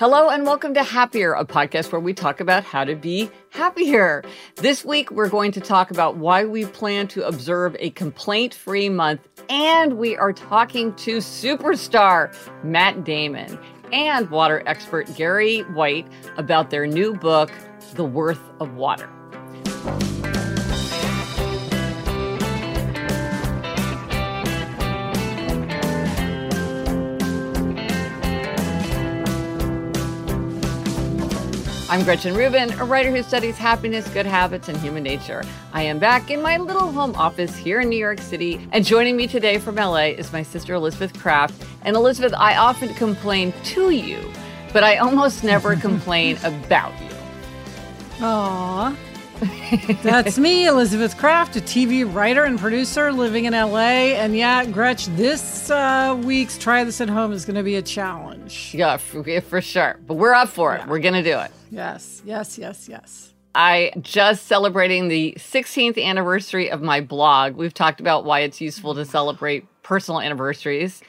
Hello, and welcome to Happier, a podcast where we talk about how to be happier. This week, we're going to talk about why we plan to observe a complaint free month and we are talking to superstar Matt Damon and water expert Gary White about their new book, The Worth of Water. I'm Gretchen Rubin, a writer who studies happiness, good habits, and human nature. I am back in my little home office here in New York City, and joining me today from LA is my sister Elizabeth Craft. And Elizabeth, I often complain to you, but I almost never complain about you. Aww. That's me, Elizabeth Craft, a TV writer and producer living in LA. And yeah, Gretch, this uh, week's Try This at Home is going to be a challenge. Yeah, for, for sure. But we're up for it. Yeah. We're going to do it. Yes, yes, yes, yes. I just celebrating the 16th anniversary of my blog. We've talked about why it's useful to celebrate personal anniversaries,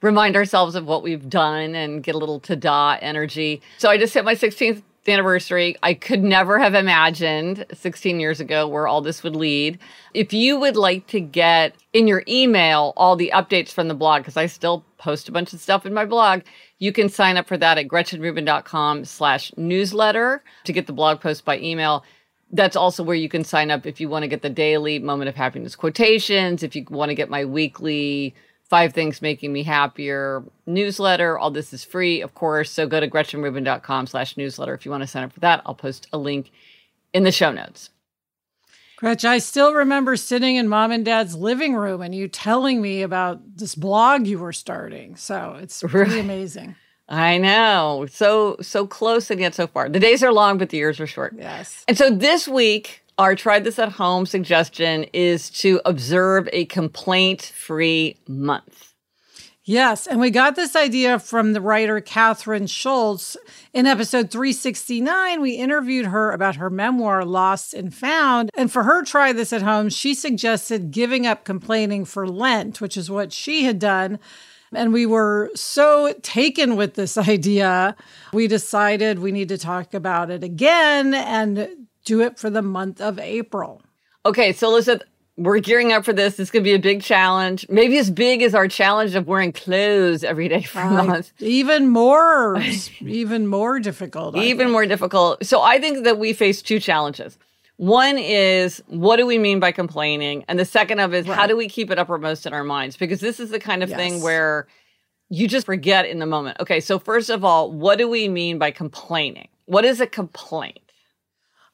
remind ourselves of what we've done, and get a little ta-da energy. So I just hit my 16th anniversary. I could never have imagined 16 years ago where all this would lead. If you would like to get in your email all the updates from the blog, because I still post a bunch of stuff in my blog, you can sign up for that at gretchenrubin.com slash newsletter to get the blog post by email. That's also where you can sign up if you want to get the daily moment of happiness quotations, if you want to get my weekly five things making me happier newsletter. All this is free, of course. So go to gretchenrubin.com slash newsletter if you want to sign up for that. I'll post a link in the show notes. Gretch, I still remember sitting in mom and dad's living room and you telling me about this blog you were starting. So it's really right. amazing. I know. So so close and yet so far. The days are long, but the years are short. Yes. And so this week, our try this at home suggestion is to observe a complaint free month. Yes, and we got this idea from the writer Kathryn Schulz. In episode 369, we interviewed her about her memoir, Lost and Found. And for her try this at home, she suggested giving up complaining for Lent, which is what she had done. And we were so taken with this idea, we decided we need to talk about it again and do it for the month of April. Okay, so Elizabeth, we're gearing up for this. This could be a big challenge. Maybe as big as our challenge of wearing clothes every day for a month. Even more, even more difficult. even more difficult. So I think that we face two challenges. One is what do we mean by complaining? And the second of is right. how do we keep it uppermost in our minds? Because this is the kind of yes. thing where you just forget in the moment. Okay, so first of all, what do we mean by complaining? What is a complaint?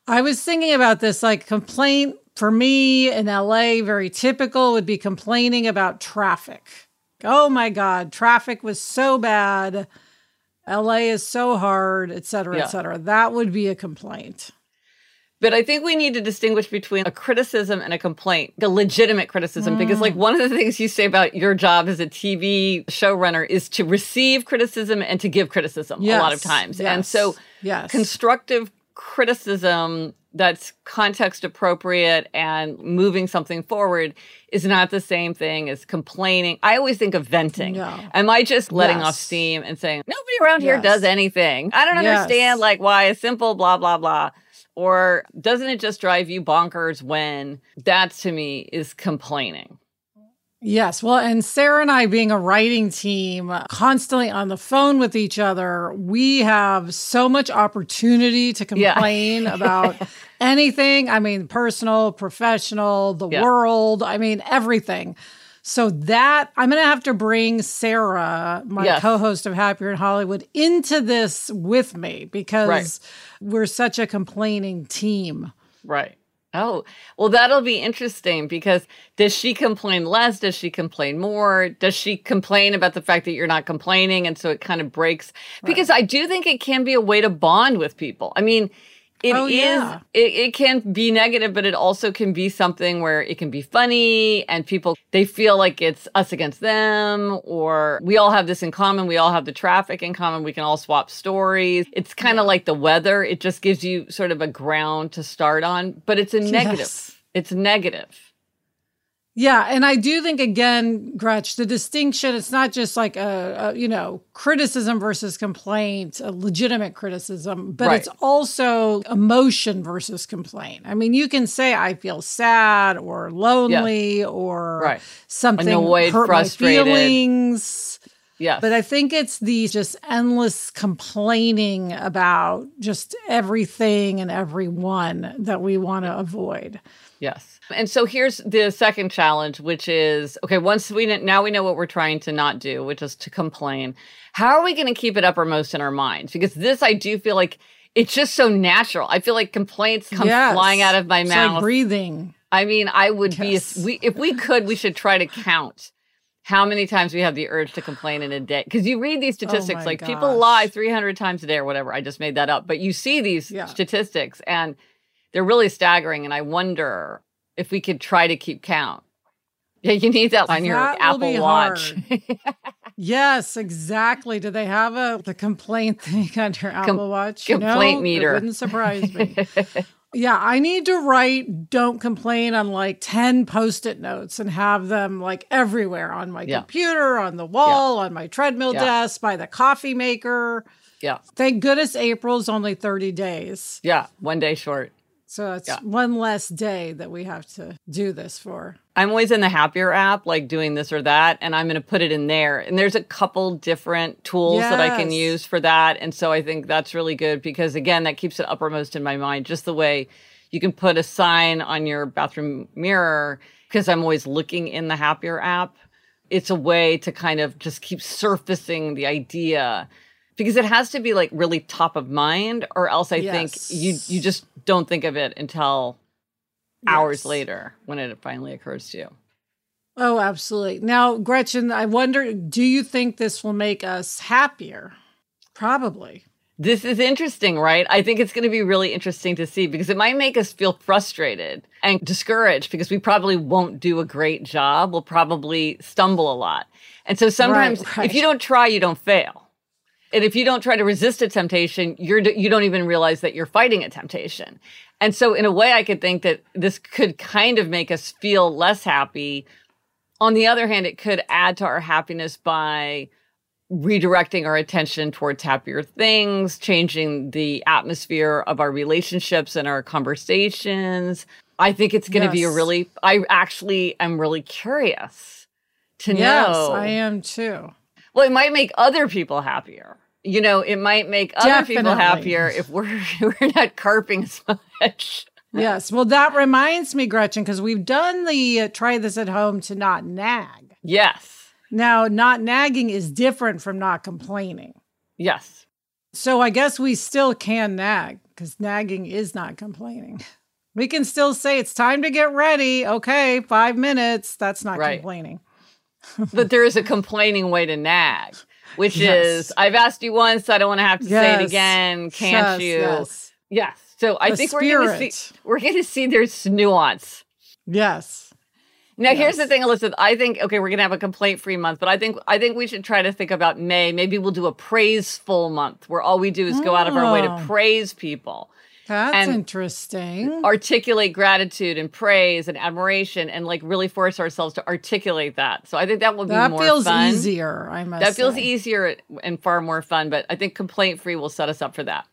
I was thinking about this like complaint for me in LA, very typical would be complaining about traffic. Oh my God, traffic was so bad. LA is so hard, et cetera, yeah. et cetera. That would be a complaint. But I think we need to distinguish between a criticism and a complaint, a legitimate criticism, mm. because like one of the things you say about your job as a TV showrunner is to receive criticism and to give criticism yes. a lot of times. Yes. And so yes. constructive criticism that's context appropriate and moving something forward is not the same thing as complaining. I always think of venting. No. Am I just letting yes. off steam and saying, nobody around yes. here does anything? I don't yes. understand like why a simple blah, blah, blah. Or doesn't it just drive you bonkers when that to me is complaining? Yes. Well, and Sarah and I, being a writing team, constantly on the phone with each other, we have so much opportunity to complain yeah. about anything. I mean, personal, professional, the yeah. world, I mean, everything. So that I'm going to have to bring Sarah, my yes. co-host of Happier in Hollywood, into this with me because right. we're such a complaining team. Right. Oh, well, that'll be interesting because does she complain less? Does she complain more? Does she complain about the fact that you're not complaining? And so it kind of breaks. Right. Because I do think it can be a way to bond with people. I mean, it oh, is, yeah. it, it can be negative, but it also can be something where it can be funny and people, they feel like it's us against them or we all have this in common. We all have the traffic in common. We can all swap stories. It's kind of yeah. like the weather. It just gives you sort of a ground to start on, but it's a negative. Yes. It's negative. Yeah, and I do think again, Gretch, the distinction, it's not just like a, a you know, criticism versus complaint, a legitimate criticism, but right. it's also emotion versus complaint. I mean, you can say I feel sad or lonely yeah. or right. something Annoyed, hurt frustrated. my feelings. Yeah. But I think it's the just endless complaining about just everything and everyone that we want to avoid. Yes. And so here's the second challenge, which is okay, once we now we know what we're trying to not do, which is to complain. How are we going to keep it uppermost in our minds? Because this, I do feel like it's just so natural. I feel like complaints come yes. flying out of my it's mouth. Like breathing. I mean, I would yes. be, we, if we could, we should try to count how many times we have the urge to complain in a day. Because you read these oh statistics, oh like gosh. people lie 300 times a day or whatever. I just made that up. But you see these yeah. statistics and they're really staggering. And I wonder if we could try to keep count. Yeah, you need that on your Apple Watch. yes, exactly. Do they have a the complaint thing on your Apple Com- Watch? Complaint no, meter. It wouldn't surprise me. yeah, I need to write "Don't complain" on like ten post-it notes and have them like everywhere on my yeah. computer, on the wall, yeah. on my treadmill yeah. desk, by the coffee maker. Yeah. Thank goodness April's only thirty days. Yeah, one day short. So it's yeah. one less day that we have to do this for. I'm always in the Happier app, like doing this or that, and I'm going to put it in there. And there's a couple different tools yes. that I can use for that. And so I think that's really good because, again, that keeps it uppermost in my mind, just the way you can put a sign on your bathroom mirror because I'm always looking in the Happier app. It's a way to kind of just keep surfacing the idea because it has to be like really top of mind or else I yes. think you you just don't think of it until yes. hours later when it finally occurs to you. Oh, absolutely. Now, Gretchen, I wonder do you think this will make us happier? Probably. This is interesting, right? I think it's going to be really interesting to see because it might make us feel frustrated and discouraged because we probably won't do a great job. We'll probably stumble a lot. And so sometimes right, right. if you don't try, you don't fail and if you don't try to resist a temptation, you're you don't even realize that you're fighting a temptation. And so in a way I could think that this could kind of make us feel less happy. On the other hand, it could add to our happiness by redirecting our attention towards happier things, changing the atmosphere of our relationships and our conversations. I think it's going to yes. be a really I actually am really curious to yes, know. Yes, I am too. Well, it might make other people happier you know, it might make other Definitely. people happier if we're we're not carping as much. yes. Well, that reminds me, Gretchen, because we've done the uh, try this at home to not nag. Yes. Now, not nagging is different from not complaining. Yes. So I guess we still can nag because nagging is not complaining. We can still say it's time to get ready. Okay, five minutes. That's not right. complaining. but there is a complaining way to nag which yes. is I've asked you once, I don't want to have to yes. say it again. Can't yes, you? Yes. Yes. So I the think spirit. we're gonna see we're gonna see there's nuance. Yes. Now here's the thing, Elizabeth. I think okay, we're gonna have a complaint free month, but I think I think we should try to think about May. Maybe we'll do a praiseful month where all we do is go out of our way to oh. praise people. That's interesting. Articulate gratitude and praise and admiration and like really force ourselves to articulate that. So I think that will be that more feels fun. easier, I must That feels say. easier and far more fun, but I think complaint free will set us up for that.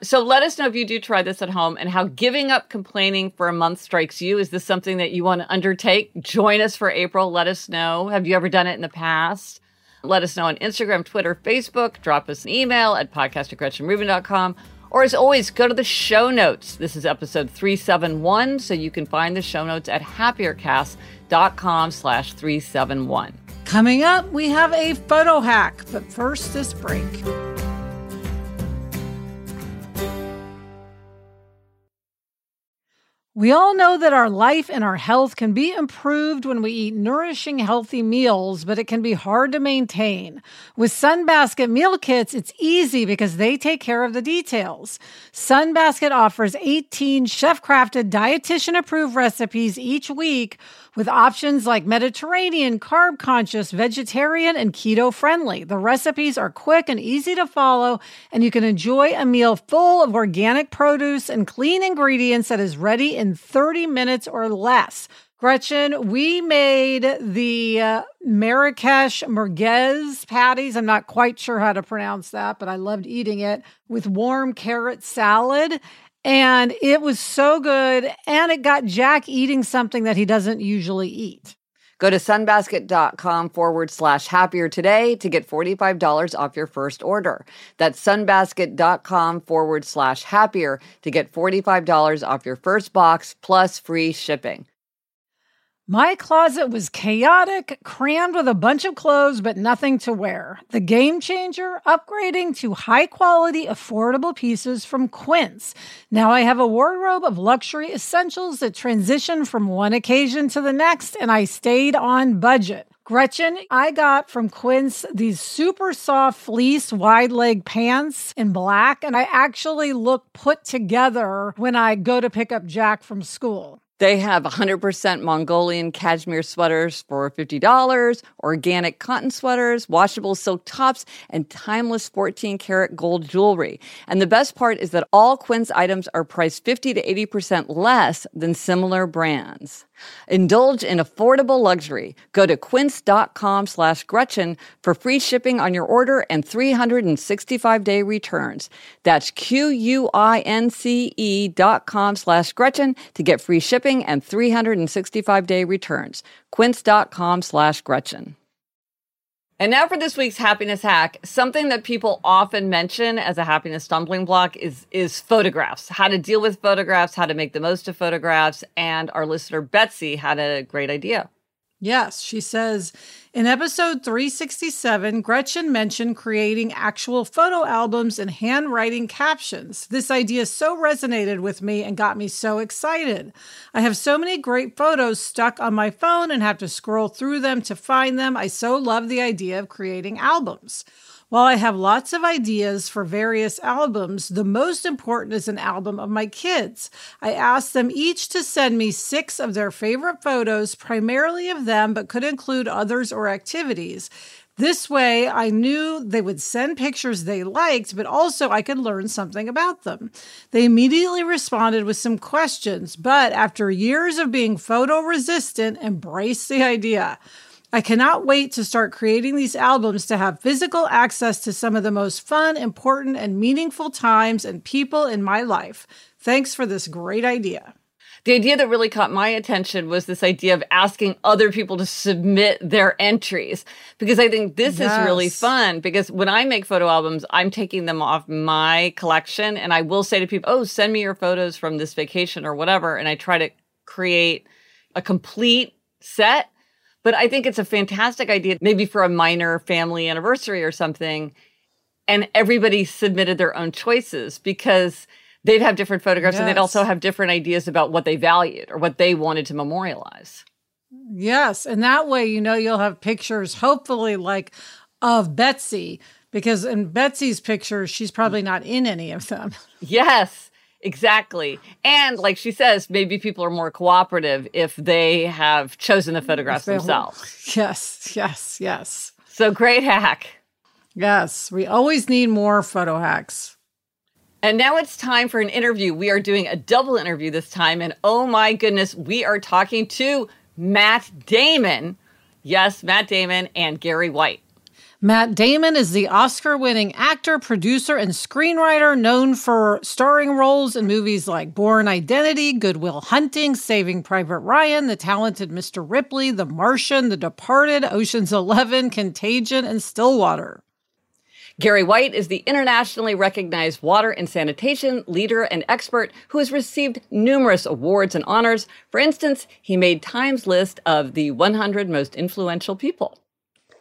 So let us know if you do try this at home and how giving up complaining for a month strikes you. Is this something that you want to undertake? Join us for April. Let us know. Have you ever done it in the past? Let us know on Instagram, Twitter, Facebook. Drop us an email at podcast at or as always, go to the show notes. This is episode 371, so you can find the show notes at happiercast.com slash 371. Coming up, we have a photo hack, but first this break. We all know that our life and our health can be improved when we eat nourishing, healthy meals, but it can be hard to maintain. With Sunbasket meal kits, it's easy because they take care of the details. Sunbasket offers 18 chef crafted, dietitian approved recipes each week with options like Mediterranean, carb conscious, vegetarian, and keto friendly. The recipes are quick and easy to follow, and you can enjoy a meal full of organic produce and clean ingredients that is ready in 30 minutes or less. Gretchen, we made the uh, Marrakesh merguez patties. I'm not quite sure how to pronounce that, but I loved eating it with warm carrot salad. And it was so good. And it got Jack eating something that he doesn't usually eat. Go to sunbasket.com forward slash happier today to get $45 off your first order. That's sunbasket.com forward slash happier to get $45 off your first box plus free shipping. My closet was chaotic, crammed with a bunch of clothes, but nothing to wear. The game changer, upgrading to high quality, affordable pieces from Quince. Now I have a wardrobe of luxury essentials that transition from one occasion to the next, and I stayed on budget. Gretchen, I got from Quince these super soft fleece wide leg pants in black, and I actually look put together when I go to pick up Jack from school. They have 100% Mongolian cashmere sweaters for $50, organic cotton sweaters, washable silk tops, and timeless 14 karat gold jewelry. And the best part is that all Quince items are priced 50 to 80% less than similar brands. Indulge in affordable luxury. Go to quince.com slash Gretchen for free shipping on your order and 365 day returns. That's Q-U-I-N-C-E dot com slash Gretchen to get free shipping and 365 day returns. Quince.com slash Gretchen. And now for this week's happiness hack. Something that people often mention as a happiness stumbling block is is photographs. How to deal with photographs, how to make the most of photographs, and our listener Betsy had a great idea. Yes, she says in episode 367, Gretchen mentioned creating actual photo albums and handwriting captions. This idea so resonated with me and got me so excited. I have so many great photos stuck on my phone and have to scroll through them to find them. I so love the idea of creating albums. While I have lots of ideas for various albums, the most important is an album of my kids. I asked them each to send me six of their favorite photos, primarily of them, but could include others or activities. This way, I knew they would send pictures they liked, but also I could learn something about them. They immediately responded with some questions, but after years of being photo resistant, embraced the idea. I cannot wait to start creating these albums to have physical access to some of the most fun, important, and meaningful times and people in my life. Thanks for this great idea. The idea that really caught my attention was this idea of asking other people to submit their entries because I think this yes. is really fun because when I make photo albums, I'm taking them off my collection and I will say to people, "Oh, send me your photos from this vacation or whatever." And I try to create a complete set but I think it's a fantastic idea, maybe for a minor family anniversary or something. And everybody submitted their own choices because they'd have different photographs yes. and they'd also have different ideas about what they valued or what they wanted to memorialize. Yes. And that way, you know, you'll have pictures, hopefully, like of Betsy, because in Betsy's pictures, she's probably not in any of them. Yes. Exactly. And like she says, maybe people are more cooperative if they have chosen the photographs themselves. Yes, yes, yes. So great hack. Yes, we always need more photo hacks. And now it's time for an interview. We are doing a double interview this time. And oh my goodness, we are talking to Matt Damon. Yes, Matt Damon and Gary White. Matt Damon is the Oscar winning actor, producer, and screenwriter known for starring roles in movies like Bourne Identity, Good Will Hunting, Saving Private Ryan, The Talented Mr. Ripley, The Martian, The Departed, Ocean's Eleven, Contagion, and Stillwater. Gary White is the internationally recognized water and sanitation leader and expert who has received numerous awards and honors. For instance, he made Time's list of the 100 most influential people.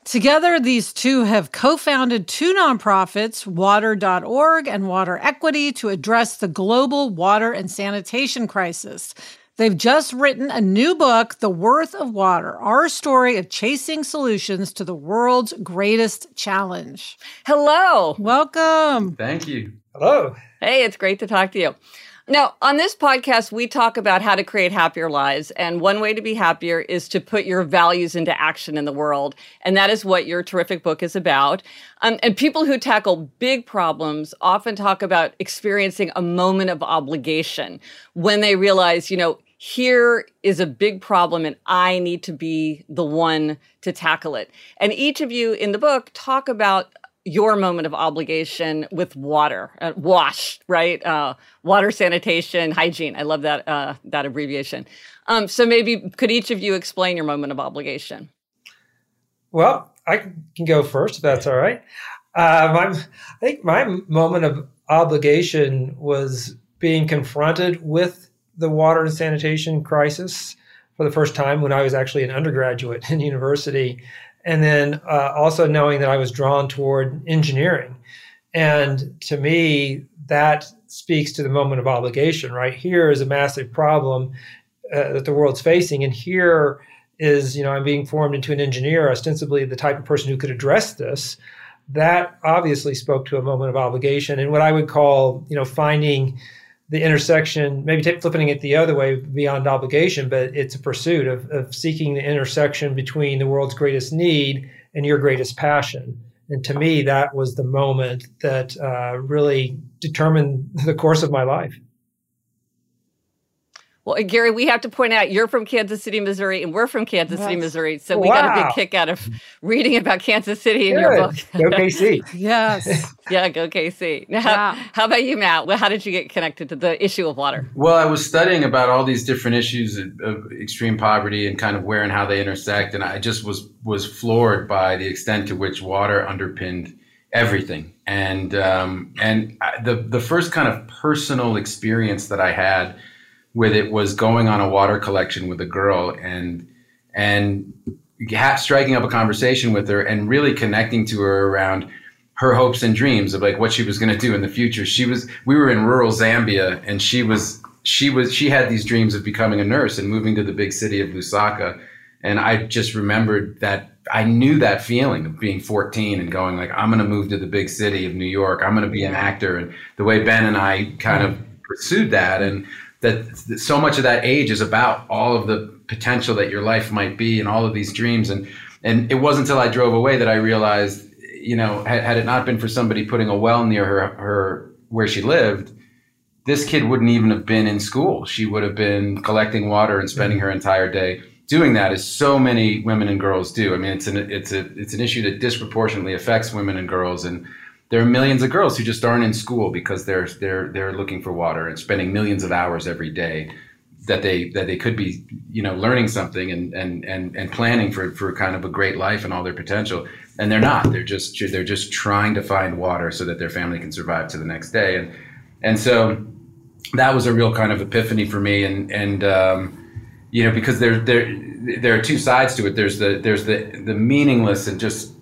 Together, these two have co founded two nonprofits, water.org and Water Equity, to address the global water and sanitation crisis. They've just written a new book, The Worth of Water Our Story of Chasing Solutions to the World's Greatest Challenge. Hello. Welcome. Thank you. Hello. Hey, it's great to talk to you. Now, on this podcast, we talk about how to create happier lives. And one way to be happier is to put your values into action in the world. And that is what your terrific book is about. Um, and people who tackle big problems often talk about experiencing a moment of obligation when they realize, you know, here is a big problem and I need to be the one to tackle it. And each of you in the book talk about your moment of obligation with water, uh, wash, right? Uh, water sanitation, hygiene. I love that uh, that abbreviation. Um, so maybe could each of you explain your moment of obligation? Well, I can go first if that's all right. Um, I think my moment of obligation was being confronted with the water and sanitation crisis for the first time when I was actually an undergraduate in university and then uh, also knowing that I was drawn toward engineering. And to me, that speaks to the moment of obligation, right? Here is a massive problem uh, that the world's facing, and here is, you know, I'm being formed into an engineer, ostensibly the type of person who could address this. That obviously spoke to a moment of obligation, and what I would call, you know, finding the intersection, maybe flipping it the other way beyond obligation, but it's a pursuit of, of seeking the intersection between the world's greatest need and your greatest passion. And to me, that was the moment that uh, really determined the course of my life. Well, Gary, we have to point out you're from Kansas City, Missouri, and we're from Kansas City, Missouri. So we wow. got a big kick out of reading about Kansas City in Good. your book. go KC. yes. yeah, go KC. Now, yeah. how, how, about you, Matt? Well, how did you get connected to the issue of water? Well, I was studying about all these different issues of, of extreme poverty and kind of where and how they intersect, and I just was was floored by the extent to which water underpinned everything. And um, and the the first kind of personal experience that I had with it was going on a water collection with a girl and and striking up a conversation with her and really connecting to her around her hopes and dreams of like what she was going to do in the future. She was we were in rural Zambia and she was she was she had these dreams of becoming a nurse and moving to the big city of Lusaka and I just remembered that I knew that feeling of being 14 and going like I'm going to move to the big city of New York. I'm going to be an actor and the way Ben and I kind of pursued that and that so much of that age is about all of the potential that your life might be and all of these dreams. And and it wasn't until I drove away that I realized you know had, had it not been for somebody putting a well near her her where she lived this kid wouldn't even have been in school. She would have been collecting water and spending her entire day doing that as so many women and girls do. I mean it's an it's a it's an issue that disproportionately affects women and girls. And there are millions of girls who just aren't in school because they're they're they're looking for water and spending millions of hours every day that they that they could be you know learning something and and and, and planning for for kind of a great life and all their potential. And they're not. They're just they're just trying to find water so that their family can survive to the next day. And and so that was a real kind of epiphany for me. And and um, you know because there there there are two sides to it. There's the there's the the meaningless and just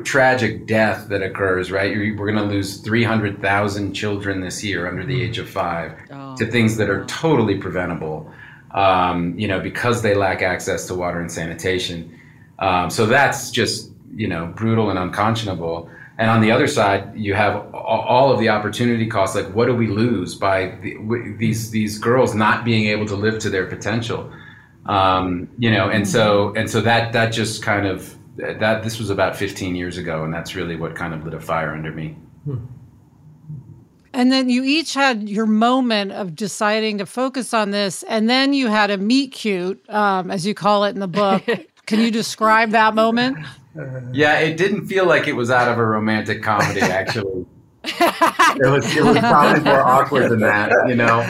tragic death that occurs, right? You're, we're going to lose 300,000 children this year under the age of five oh, to things that are totally preventable, um, you know, because they lack access to water and sanitation. Um, so that's just, you know, brutal and unconscionable. And on the other side, you have all of the opportunity costs. Like, what do we lose by the, these these girls not being able to live to their potential? Um, you know, and so and so that that just kind of that this was about 15 years ago, and that's really what kind of lit a fire under me. Hmm. And then you each had your moment of deciding to focus on this, and then you had a meet cute, um, as you call it in the book. Can you describe that moment? Yeah, it didn't feel like it was out of a romantic comedy, actually. it was it was probably more awkward than that, you know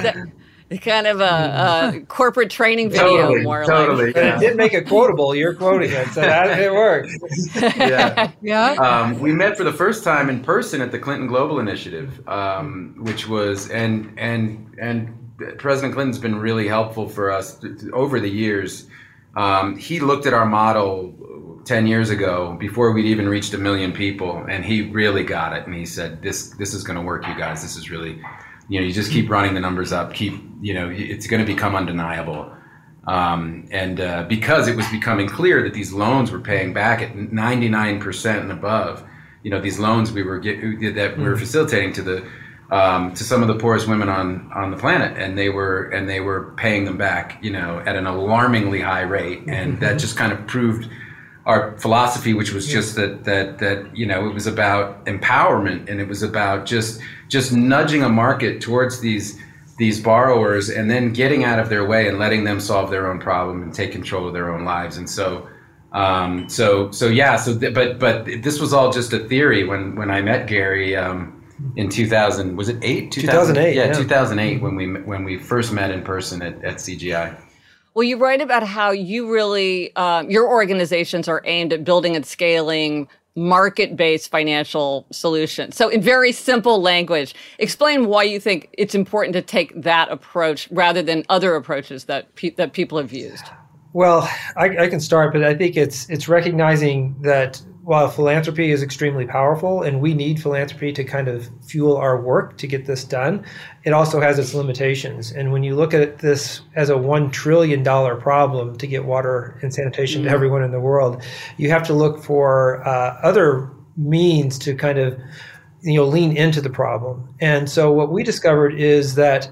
kind of a, a corporate training video, totally, more totally. like. Yeah. It did make it quotable. You're quoting it, so that it works. yeah, yeah. Um, we met for the first time in person at the Clinton Global Initiative, um, which was and and and President Clinton's been really helpful for us over the years. Um, he looked at our model 10 years ago before we'd even reached a million people and he really got it and he said this this is going to work you guys this is really you know, you just keep running the numbers up, keep, you know, it's going to become undeniable. Um, and uh, because it was becoming clear that these loans were paying back at 99% and above, you know, these loans we were get, that we were mm. facilitating to the um, to some of the poorest women on on the planet, and they were and they were paying them back, you know, at an alarmingly high rate, and that just kind of proved our philosophy, which was just that that that you know it was about empowerment and it was about just just nudging a market towards these these borrowers and then getting out of their way and letting them solve their own problem and take control of their own lives. And so, um, so so yeah. So th- but but this was all just a theory when when I met Gary. Um, in 2000 was it 8 2008 yeah, yeah, 2008 when we when we first met in person at, at cgi well, you write about how you really, uh, your organizations are aimed at building and scaling market based financial solutions. So, in very simple language, explain why you think it's important to take that approach rather than other approaches that, pe- that people have used. Well, I, I, can start, but I think it's it's recognizing that while philanthropy is extremely powerful and we need philanthropy to kind of fuel our work to get this done, it also has its limitations. And when you look at this as a $1 trillion problem to get water and sanitation mm-hmm. to everyone in the world, you have to look for uh, other means to kind of you know lean into the problem. And so what we discovered is that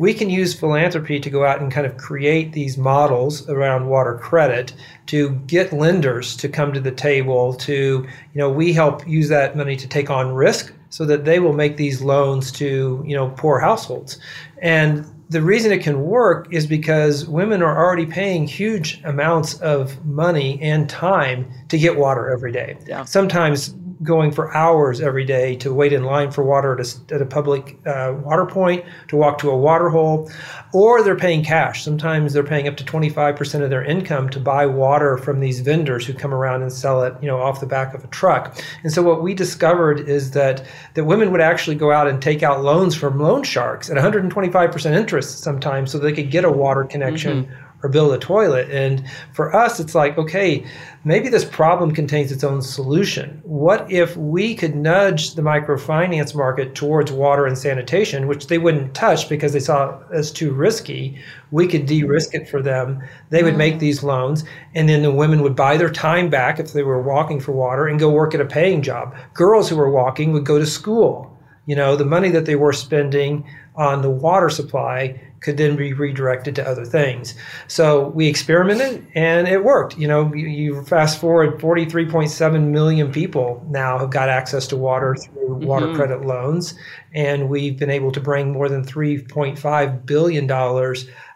we can use philanthropy to go out and kind of create these models around water credit to get lenders to come to the table to you know we help use that money to take on risk so that they will make these loans to you know poor households and the reason it can work is because women are already paying huge amounts of money and time to get water every day. Yeah. Sometimes going for hours every day to wait in line for water at a, at a public uh, water point, to walk to a water hole, or they're paying cash. Sometimes they're paying up to 25% of their income to buy water from these vendors who come around and sell it, you know, off the back of a truck. And so what we discovered is that that women would actually go out and take out loans from loan sharks at 125% interest sometimes so they could get a water connection. Mm-hmm or build a toilet. And for us, it's like, okay, maybe this problem contains its own solution. What if we could nudge the microfinance market towards water and sanitation, which they wouldn't touch because they saw it as too risky? We could de risk it for them. They would make mm. these loans, and then the women would buy their time back if they were walking for water and go work at a paying job. Girls who were walking would go to school. You know, the money that they were spending on the water supply could then be redirected to other things. So we experimented and it worked. You know, you, you fast forward 43.7 million people now have got access to water through mm-hmm. water credit loans. And we've been able to bring more than $3.5 billion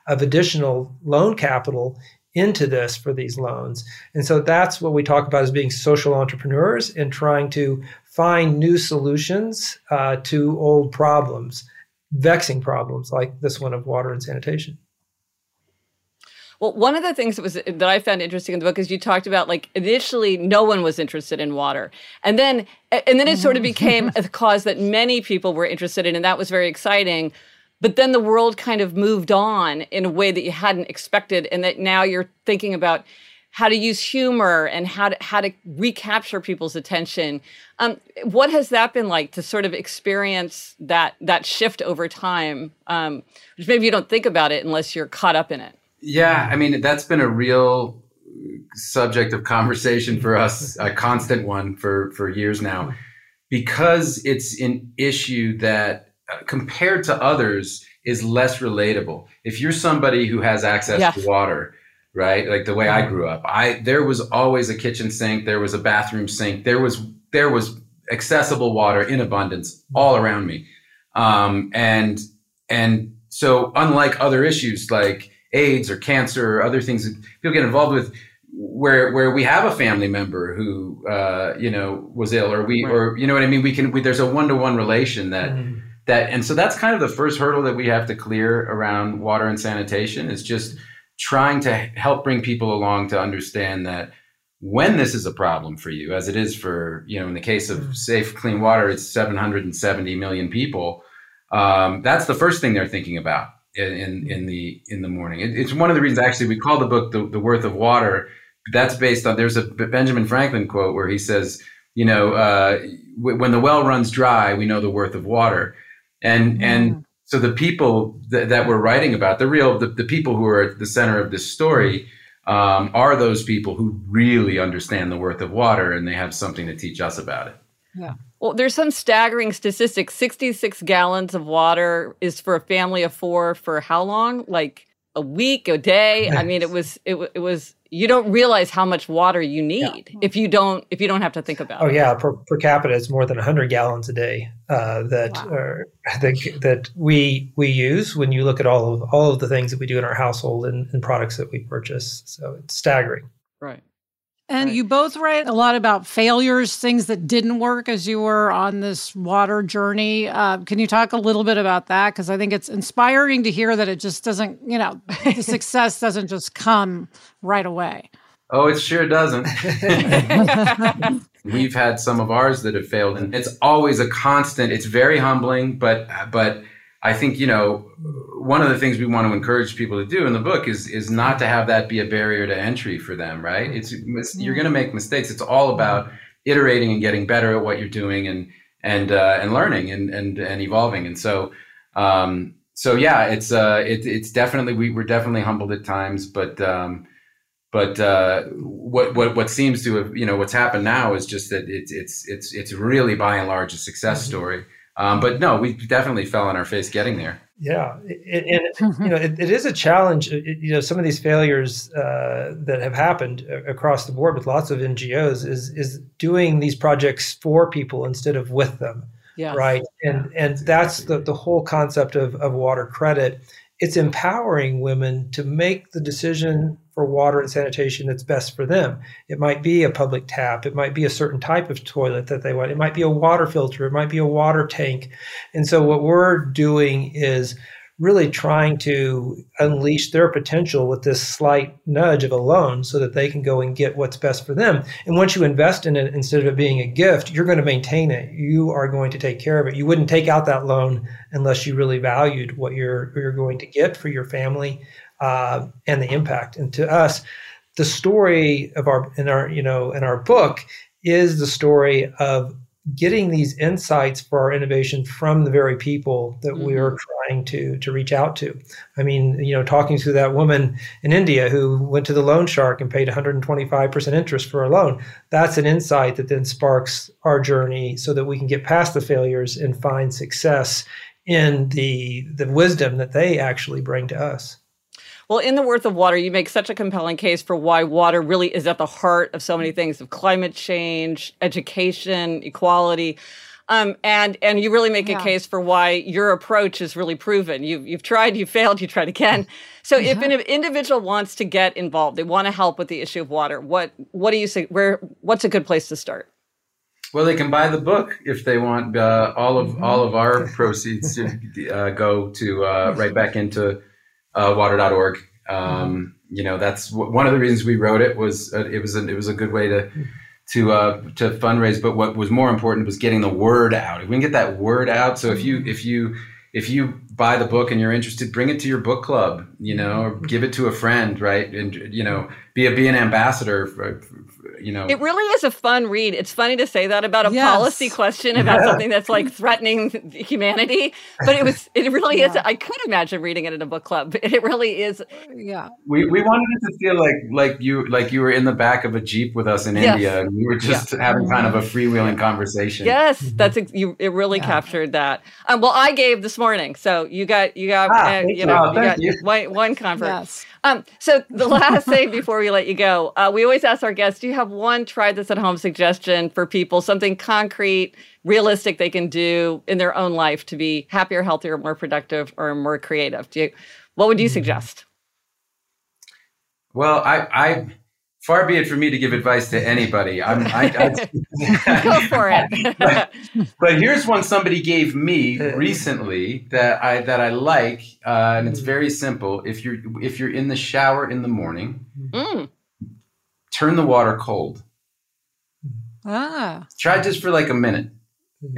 of additional loan capital into this for these loans. And so that's what we talk about as being social entrepreneurs and trying to find new solutions uh, to old problems vexing problems like this one of water and sanitation. Well, one of the things that was that I found interesting in the book is you talked about like initially no one was interested in water, and then and then it sort of mm-hmm. became a cause that many people were interested in, and that was very exciting. But then the world kind of moved on in a way that you hadn't expected, and that now you're thinking about how to use humor and how to how to recapture people's attention. Um, what has that been like to sort of experience that that shift over time? Um, which maybe you don't think about it unless you're caught up in it. Yeah, I mean that's been a real subject of conversation for us, a constant one for for years now, because it's an issue that uh, compared to others is less relatable. If you're somebody who has access yeah. to water right? Like the way I grew up. I there was always a kitchen sink, there was a bathroom sink, there was there was accessible water in abundance all around me. Um, and and so unlike other issues like AIDS or cancer or other things that people get involved with where where we have a family member who uh, you know was ill or we or you know what I mean we can we, there's a one-to-one relation that mm. that and so that's kind of the first hurdle that we have to clear around water and sanitation is just trying to help bring people along to understand that when this is a problem for you, as it is for, you know, in the case of mm. safe, clean water, it's 770 million people. Um, that's the first thing they're thinking about in, in the in the morning. It, it's one of the reasons actually we call the book the, the Worth of Water. That's based on there's a Benjamin Franklin quote where he says, you know, uh, w- when the well runs dry, we know the worth of water, and mm. and so the people th- that we're writing about, the real the, the people who are at the center of this story, um, are those people who really understand the worth of water and they have something to teach us about it. Yeah. Well, there's some staggering statistics. 66 gallons of water is for a family of four for how long? Like a week, a day. I mean, it was it, it was you don't realize how much water you need yeah. if you don't if you don't have to think about oh, it. Oh yeah, per, per, capita it's more than 100 gallons a day uh, that wow. are, that that we we use when you look at all of all of the things that we do in our household and, and products that we purchase. So it's staggering. And right. you both write a lot about failures, things that didn't work as you were on this water journey. Uh, can you talk a little bit about that? Because I think it's inspiring to hear that it just doesn't, you know, the success doesn't just come right away. Oh, it sure doesn't. We've had some of ours that have failed, and it's always a constant. It's very humbling, but but I think you know one of the things we want to encourage people to do in the book is is not to have that be a barrier to entry for them. Right? It's, you're going to make mistakes. It's all about iterating and getting better at what you're doing and and uh, and learning and and and evolving. And so um, so yeah, it's uh it, it's definitely we we're definitely humbled at times, but um, but uh, what what what seems to have you know what's happened now is just that it's it's it's it's really by and large a success mm-hmm. story. Um, but no, we definitely fell on our face getting there. Yeah, and, and you know it, it is a challenge. It, you know, some of these failures uh, that have happened across the board with lots of NGOs is is doing these projects for people instead of with them. Yes. Right, and and that's the the whole concept of of water credit. It's empowering women to make the decision for water and sanitation that's best for them. It might be a public tap, it might be a certain type of toilet that they want, it might be a water filter, it might be a water tank. And so, what we're doing is really trying to unleash their potential with this slight nudge of a loan so that they can go and get what's best for them. And once you invest in it, instead of it being a gift, you're going to maintain it. You are going to take care of it. You wouldn't take out that loan unless you really valued what you're, you're going to get for your family uh, and the impact. And to us, the story of our in our you know in our book is the story of getting these insights for our innovation from the very people that mm-hmm. we are trying to to reach out to. I mean, you know, talking to that woman in India who went to the loan shark and paid 125% interest for a loan. That's an insight that then sparks our journey so that we can get past the failures and find success in the the wisdom that they actually bring to us. Well, in the worth of water, you make such a compelling case for why water really is at the heart of so many things of climate change, education, equality. Um, and and you really make yeah. a case for why your approach is really proven. You've you've tried, you failed, you tried again. So yeah. if an individual wants to get involved, they want to help with the issue of water. What what do you say? Where what's a good place to start? Well, they can buy the book if they want. Uh, all of all of our proceeds to uh, go to uh, right back into uh, water.org. Um, mm-hmm. You know, that's w- one of the reasons we wrote it was uh, it was a, it was a good way to to uh, to fundraise. But what was more important was getting the word out. If we can get that word out, so if you if you if you buy the book and you're interested, bring it to your book club. You know, or give it to a friend, right? And you know, be a be an ambassador for, you know it really is a fun read it's funny to say that about a yes. policy question about yeah. something that's like threatening humanity but it was it really yeah. is i could imagine reading it in a book club it really is yeah we, we wanted it to feel like like you like you were in the back of a jeep with us in yes. india and we were just yeah. having kind of a freewheeling conversation yes mm-hmm. that's you it really captured that um, well i gave this morning so you got you got ah, uh, you know oh, you got you. one, one convert yes. Um, so the last thing before we let you go, uh, we always ask our guests, do you have one try this at home suggestion for people, something concrete, realistic they can do in their own life to be happier, healthier, more productive, or more creative? Do you, what would you hmm. suggest? Well, I, I far be it for me to give advice to anybody. I'm, I, I, Go for it. but, but, here's one somebody gave me recently that I that I like, uh, and it's very simple. If you're if you're in the shower in the morning, mm. Turn the water cold. Ah. Try just for like a minute.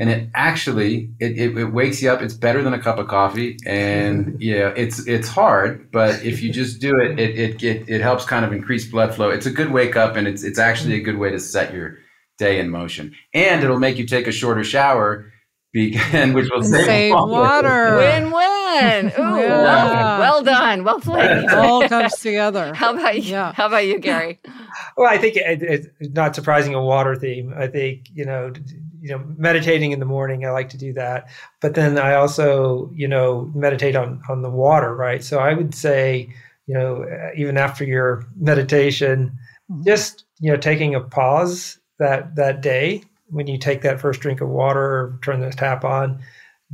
And it actually it, it, it, wakes you up. It's better than a cup of coffee. And yeah it's it's hard. But if you just do it it, it it it helps kind of increase blood flow. It's a good wake up and it's it's actually a good way to set your day in motion. And it'll make you take a shorter shower and which will save, save water. Win win. Ooh, Yeah. well, well done. Well played. It all comes together. How about you? Yeah. How about you, Gary? Well, I think it, it, it's not surprising a water theme. I think you know, d- d- you know, meditating in the morning. I like to do that, but then I also, you know, meditate on on the water, right? So I would say, you know, uh, even after your meditation, Mhm. just you know, taking a pause that that day when you take that first drink of water or turn the tap on,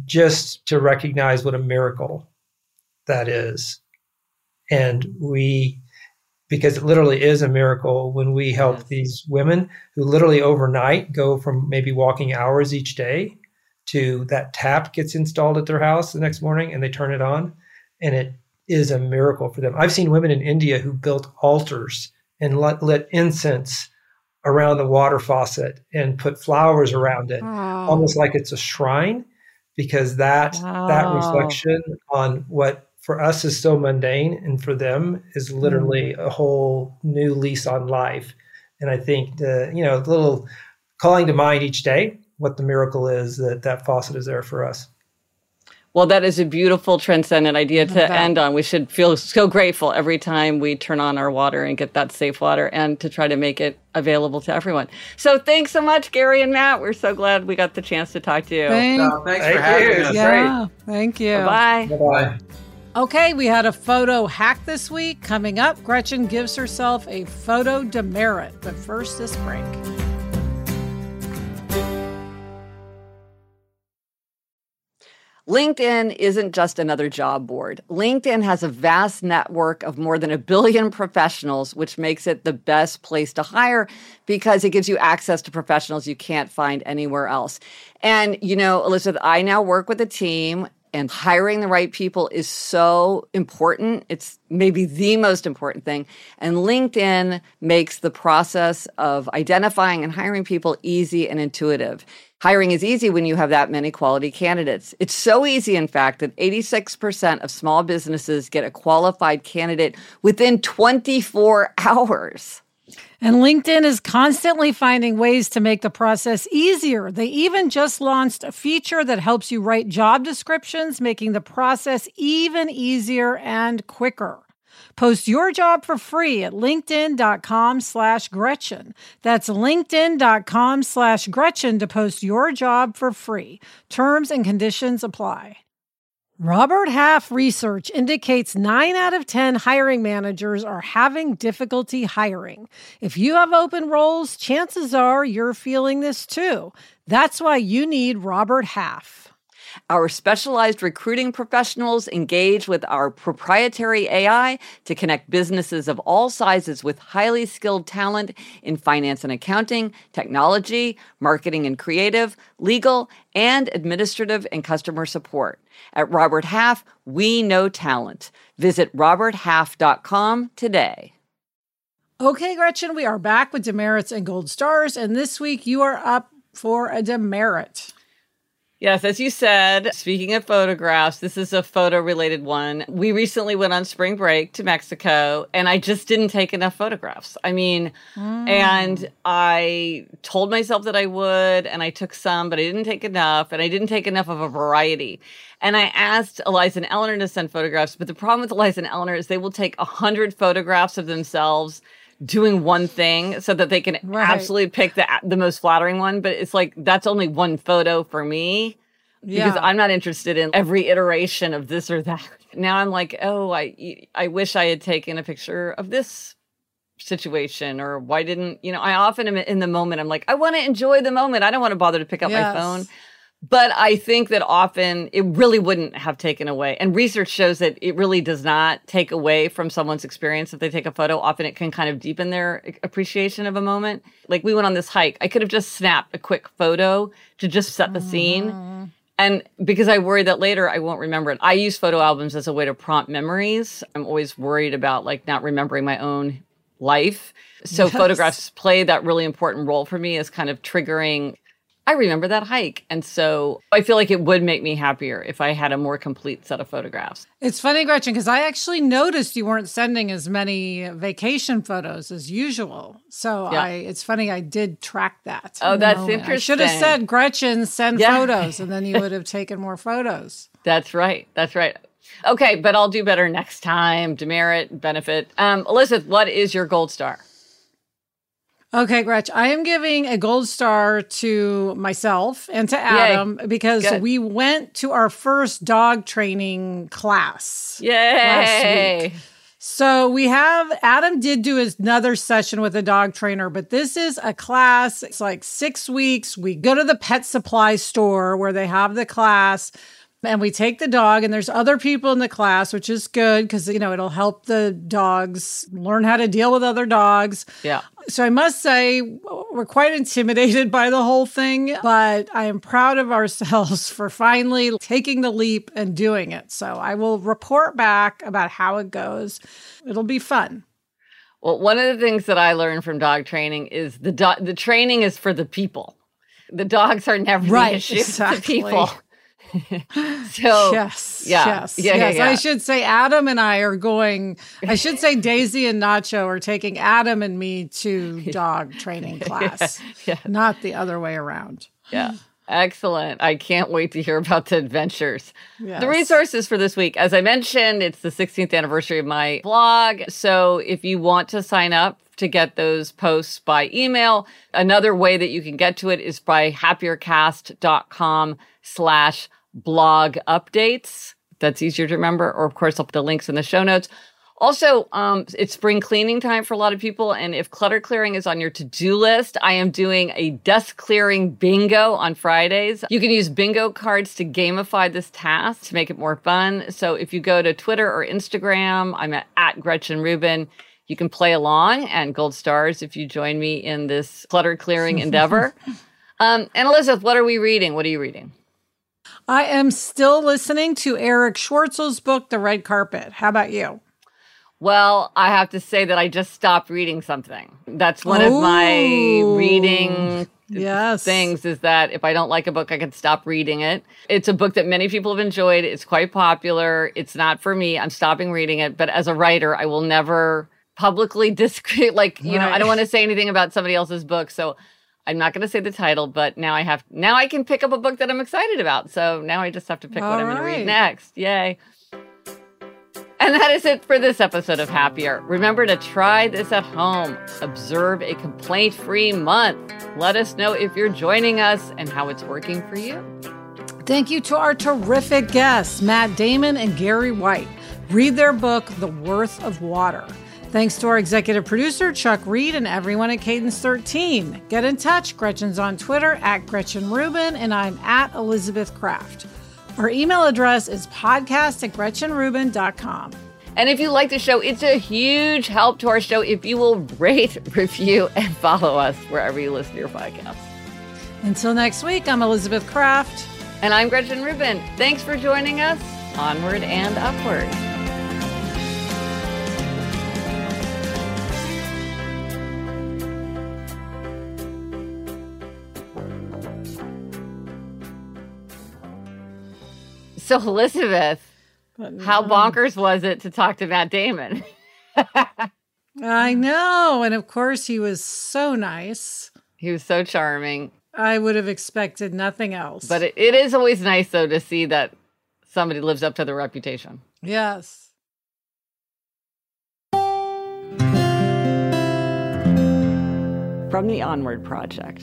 just to recognize what a miracle that is, and we because it literally is a miracle when we help these women who literally overnight go from maybe walking hours each day to that tap gets installed at their house the next morning and they turn it on and it is a miracle for them. I've seen women in India who built altars and lit incense around the water faucet and put flowers around it. Wow. almost like it's a shrine because that that reflection on what for us is so mundane and for them is literally mm. a whole new lease on life. And i think the you know a little calling to mind each day what the miracle is that that faucet is there for us Well, that is a beautiful transcendent idea to that. end on. We should feel so grateful every time we turn on our water and get that safe water and to try to make it available to everyone. So thanks so much, Gary and Matt. We're so glad we got the chance to talk to you. Thank, No, thanks Thank for having you. us. yeah, thank you. Bye. Bye. Okay, we had a photo hack this week. Coming up, Gretchen gives herself a photo demerit. But first, this break. LinkedIn isn't just another job board. LinkedIn has a vast network of more than a billion professionals, which makes it the best place to hire because it gives you access to professionals you can't find anywhere else. And, you know, Elizabeth, I now work with a team and hiring the right people is so important. It's maybe the most important thing. And LinkedIn makes the process of identifying and hiring people easy and intuitive. Hiring is easy when you have that many quality candidates. It's so easy, in fact, that 86% of small businesses get a qualified candidate within 24 hours. And LinkedIn is constantly finding ways to make the process easier. They even just launched a feature that helps you write job descriptions, making the process even easier and quicker. Post your job for free at linkedin.com slash Gretchen. That's linkedin.com slash Gretchen to post your job for free. Terms and conditions apply. Robert Half research indicates 9 out of 10 hiring managers are having difficulty hiring. If you have open roles, chances are you're feeling this too. That's why you need Robert Half. Our specialized recruiting professionals engage with our proprietary AI to connect businesses of all sizes with highly skilled talent in finance and accounting, technology, marketing and creative, legal, and administrative and customer support. At Robert Half, we know talent. Visit roberthalf.com today. Okay, Gretchen, we are back with demerits and gold stars, and this week you are up for a demerit. Yes, as you said, speaking of photographs, this is a photo related one. We recently went on spring break to Mexico and I just didn't take enough photographs. I mean, and mm. I told myself that I would and I took some, but I didn't take enough and I didn't take enough of a variety. And I asked Eliza and Eleanor to send photographs, but the problem with Eliza and Eleanor is they will take a hundred photographs of themselves doing one thing so that they can Right. absolutely pick the the most flattering one but it's like that's only one photo for me because I'm not interested in every iteration of this or that. Now I'm like, oh, I I wish I had taken a picture of this situation or why didn't, you know, I often am in the moment I'm like, I want to enjoy the moment. I don't want to bother to pick up Yes. my phone. But I think that often it really wouldn't have taken away. And research shows that it really does not take away from someone's experience if they take a photo. Often it can kind of deepen their appreciation of a moment. Like we went on this hike. I could have just snapped a quick photo to just set the scene. Mm-hmm. And because I worry that later I won't remember it, I use photo albums as a way to prompt memories. I'm always worried about like not remembering my own life. So Yes. photographs play that really important role for me as kind of triggering I remember that hike. And so I feel like it would make me happier if I had a more complete set of photographs. It's funny, Gretchen, because I actually noticed you weren't sending as many vacation photos as usual. So Yeah. I, it's funny, I did track that. Oh, that's moment. I should have said, Gretchen, send Yeah. photos, and then you would have taken more photos. That's right. That's right. Okay, but I'll do better next time. Demerit, benefit. Um, Elizabeth, what is your gold star? Okay, Gretch, I am giving a gold star to myself and to Adam because Good. we went to our first dog training class. Yay! So we have Adam did do another session with a dog trainer, but this is a class. It's like six weeks. We go to the pet supply store where they have the class and we take the dog and there's other people in the class, which is good because, you know, it'll help the dogs learn how to deal with other dogs. Yeah. So I must say, we're quite intimidated by the whole thing, but I am proud of ourselves for finally taking the leap and doing it. So I will report back about how it goes. It'll be fun. Well, one of the things that I learned from dog training is the do- the training is for the people. The dogs are never Right, the issue. exactly. The people. so yes. yeah, Yes. yeah, yes. yeah. I should say Adam and I are going, I should say Daisy and Nacho are taking Adam and me to dog training class, yeah. not the other way around. Yeah. Excellent. I can't wait to hear about the adventures. Yes. The resources for this week, as I mentioned, it's the 16th anniversary of my blog. So if you want to sign up to get those posts by email, another way that you can get to it is by happiercast.com slash blog updates. That's easier to remember. Or of course, I'll put the links in the show notes. Also, um, it's spring cleaning time for a lot of people. And if clutter clearing is on your to do list, I am doing a desk clearing bingo on Fridays. You can use bingo cards to gamify this task to make it more fun. So if you go to Twitter or Instagram, I'm at, at Gretchen Rubin. You can play along and gold stars if you join me in this clutter clearing endeavor. Um, and Elizabeth, what are we reading? What are you reading? I am still listening to Erich Schwartzel's book, The Red Carpet. How about you? Well, I have to say that I just stopped reading something. That's one of my reading Yes. things is that if I don't like a book, I can stop reading it. It's a book that many people have enjoyed. It's quite popular. It's not for me. I'm stopping reading it. But as a writer, I will never publicly disagree. Like, you know, I don't want to say anything about somebody else's book. So I'm not going to say the title, but now I have, now I can pick up a book that I'm excited about. So now I just have to pick what All I'm going to read next. Yay. And that is it for this episode of Happier. Remember to try this at home. Observe a complaint free month. Let us know if you're joining us and how it's working for you. Thank you to our terrific guests, Matt Damon and Gary White. Read their book, The Worth of Water. Thanks to our executive producer, Chuck Reed, and everyone at Cadence 13. Get in touch. Gretchen's on Twitter at Gretchen Rubin, and I'm at Elizabeth Craft. Our email address is podcast at gretchenrubin.com. And if you like the show, it's a huge help to our show if you will rate, review, and follow us wherever you listen to your podcast. Until next week, I'm Elizabeth Craft. And I'm Gretchen Rubin. Thanks for joining us. Onward and upward. So, Elizabeth, how bonkers was it to talk to Matt Damon? I know. And of course, he was so nice. He was so charming. I would have expected nothing else. But it, it is always nice, though, to see that somebody lives up to their reputation. yes. From the Onward Project.